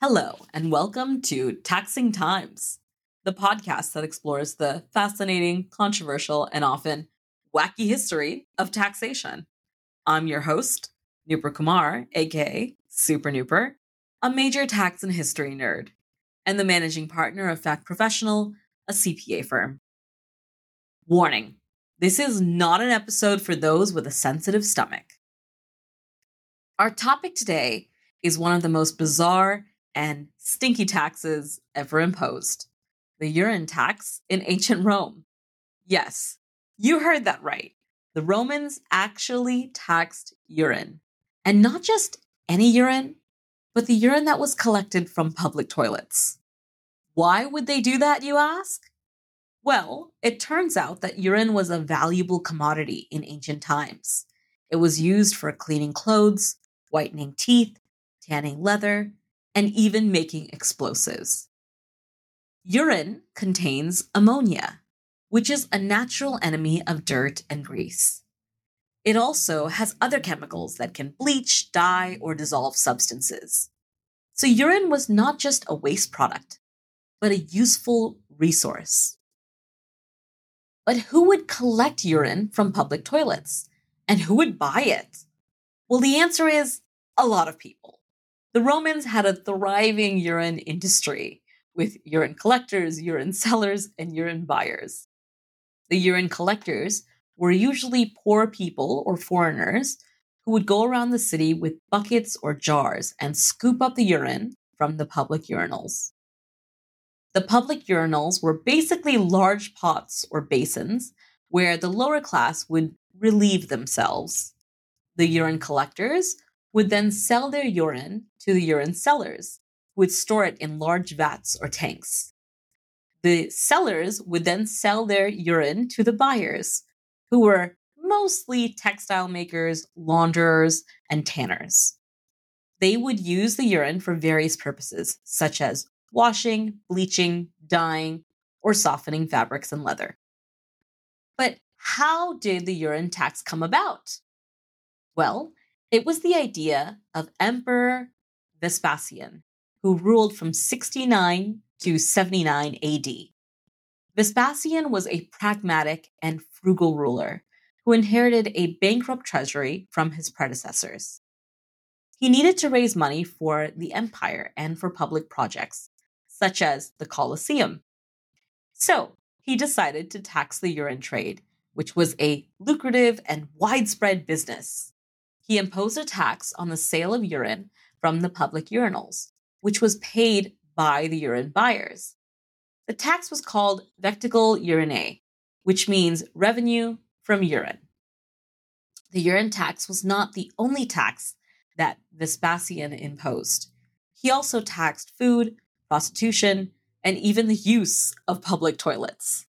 Hello, and welcome to Taxing Times, the podcast that explores the fascinating, controversial, and often wacky history of taxation. I'm your host, Nooper Kumar, aka Super Nooper, a major tax and history nerd, and the managing partner of Fact Professional, a CPA firm. Warning this is not an episode for those with a sensitive stomach. Our topic today is one of the most bizarre and stinky taxes ever imposed the urine tax in ancient Rome. Yes, you heard that right. The Romans actually taxed urine. And not just any urine, but the urine that was collected from public toilets. Why would they do that, you ask? Well, it turns out that urine was a valuable commodity in ancient times. It was used for cleaning clothes, whitening teeth, tanning leather, and even making explosives. Urine contains ammonia, which is a natural enemy of dirt and grease. It also has other chemicals that can bleach, dye, or dissolve substances. So, urine was not just a waste product, but a useful resource. But who would collect urine from public toilets? And who would buy it? Well, the answer is a lot of people. The Romans had a thriving urine industry with urine collectors, urine sellers, and urine buyers. The urine collectors were usually poor people or foreigners who would go around the city with buckets or jars and scoop up the urine from the public urinals. The public urinals were basically large pots or basins where the lower class would relieve themselves. The urine collectors would then sell their urine to the urine sellers, who would store it in large vats or tanks. The sellers would then sell their urine to the buyers, who were mostly textile makers, launderers, and tanners. They would use the urine for various purposes, such as washing, bleaching, dyeing, or softening fabrics and leather. But how did the urine tax come about? Well, it was the idea of Emperor Vespasian, who ruled from 69 to 79 AD. Vespasian was a pragmatic and frugal ruler who inherited a bankrupt treasury from his predecessors. He needed to raise money for the empire and for public projects, such as the Colosseum. So he decided to tax the urine trade, which was a lucrative and widespread business he imposed a tax on the sale of urine from the public urinals, which was paid by the urine buyers. The tax was called vectigal urinae, which means revenue from urine. The urine tax was not the only tax that Vespasian imposed. He also taxed food, prostitution, and even the use of public toilets.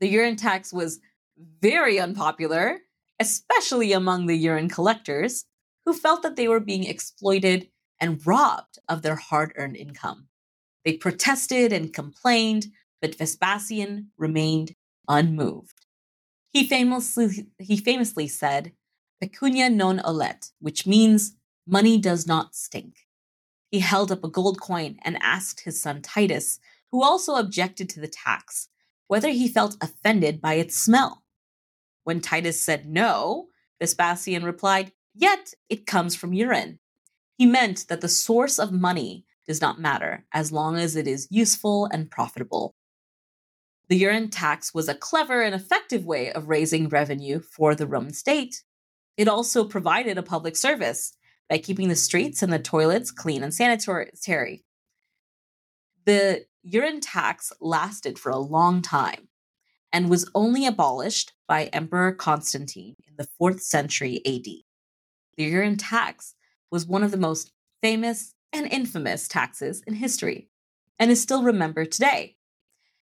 The urine tax was very unpopular especially among the urine collectors, who felt that they were being exploited and robbed of their hard earned income. They protested and complained, but Vespasian remained unmoved. He famously, he famously said, Pecunia non olet, which means money does not stink. He held up a gold coin and asked his son Titus, who also objected to the tax, whether he felt offended by its smell. When Titus said no, Vespasian replied, Yet it comes from urine. He meant that the source of money does not matter as long as it is useful and profitable. The urine tax was a clever and effective way of raising revenue for the Roman state. It also provided a public service by keeping the streets and the toilets clean and sanitary. The urine tax lasted for a long time and was only abolished by Emperor Constantine in the 4th century AD. The urine tax was one of the most famous and infamous taxes in history and is still remembered today.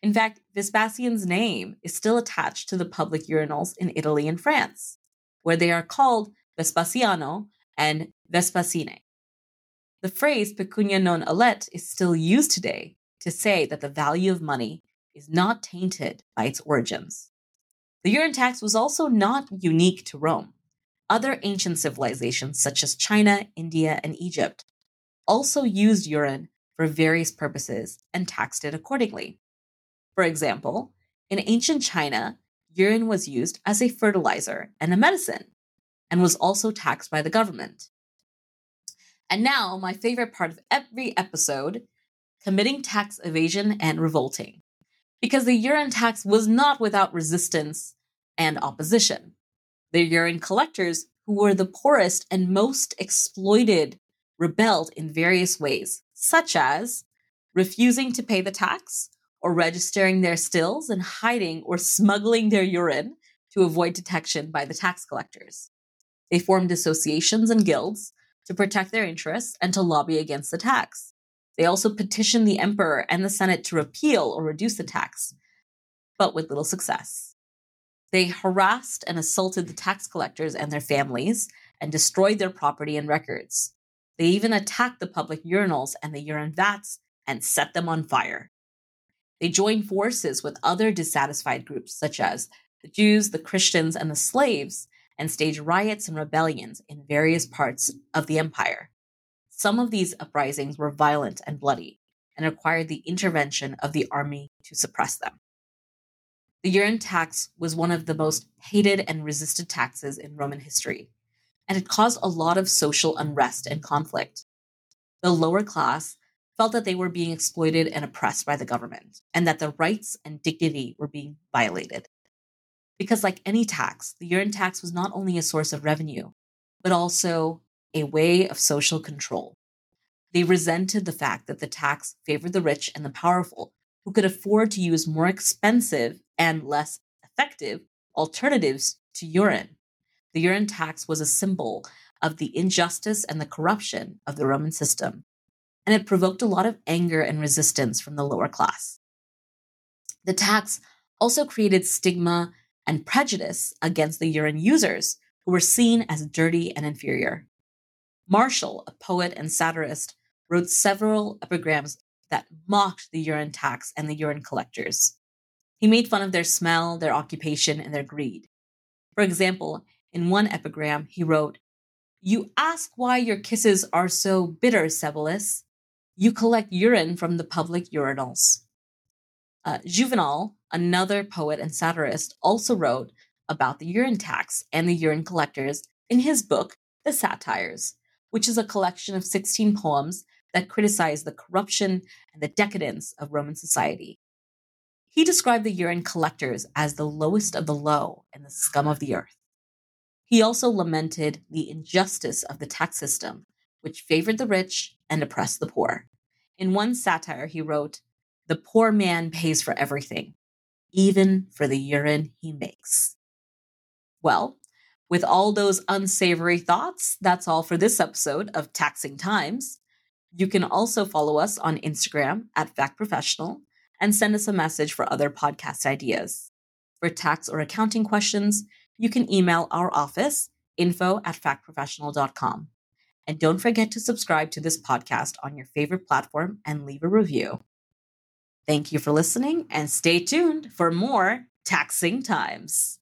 In fact, Vespasian's name is still attached to the public urinals in Italy and France, where they are called Vespasiano and Vespasienne. The phrase pecunia non olet is still used today to say that the value of money is not tainted by its origins. The urine tax was also not unique to Rome. Other ancient civilizations, such as China, India, and Egypt, also used urine for various purposes and taxed it accordingly. For example, in ancient China, urine was used as a fertilizer and a medicine and was also taxed by the government. And now, my favorite part of every episode committing tax evasion and revolting. Because the urine tax was not without resistance and opposition. The urine collectors, who were the poorest and most exploited, rebelled in various ways, such as refusing to pay the tax or registering their stills and hiding or smuggling their urine to avoid detection by the tax collectors. They formed associations and guilds to protect their interests and to lobby against the tax. They also petitioned the emperor and the senate to repeal or reduce the tax, but with little success. They harassed and assaulted the tax collectors and their families and destroyed their property and records. They even attacked the public urinals and the urine vats and set them on fire. They joined forces with other dissatisfied groups, such as the Jews, the Christians, and the slaves, and staged riots and rebellions in various parts of the empire. Some of these uprisings were violent and bloody and required the intervention of the army to suppress them. The urine tax was one of the most hated and resisted taxes in Roman history, and it caused a lot of social unrest and conflict. The lower class felt that they were being exploited and oppressed by the government, and that their rights and dignity were being violated. Because, like any tax, the urine tax was not only a source of revenue, but also a way of social control. They resented the fact that the tax favored the rich and the powerful, who could afford to use more expensive and less effective alternatives to urine. The urine tax was a symbol of the injustice and the corruption of the Roman system, and it provoked a lot of anger and resistance from the lower class. The tax also created stigma and prejudice against the urine users, who were seen as dirty and inferior. Martial, a poet and satirist, wrote several epigrams that mocked the urine tax and the urine collectors. He made fun of their smell, their occupation, and their greed. For example, in one epigram, he wrote, You ask why your kisses are so bitter, Cebalus. You collect urine from the public urinals. Uh, Juvenal, another poet and satirist, also wrote about the urine tax and the urine collectors in his book, The Satires, which is a collection of 16 poems that criticize the corruption and the decadence of Roman society. He described the urine collectors as the lowest of the low and the scum of the earth. He also lamented the injustice of the tax system, which favored the rich and oppressed the poor. In one satire, he wrote, The poor man pays for everything, even for the urine he makes. Well, with all those unsavory thoughts, that's all for this episode of Taxing Times. You can also follow us on Instagram at Fact Professional and send us a message for other podcast ideas. For tax or accounting questions, you can email our office, info at factprofessional.com. And don't forget to subscribe to this podcast on your favorite platform and leave a review. Thank you for listening and stay tuned for more taxing times.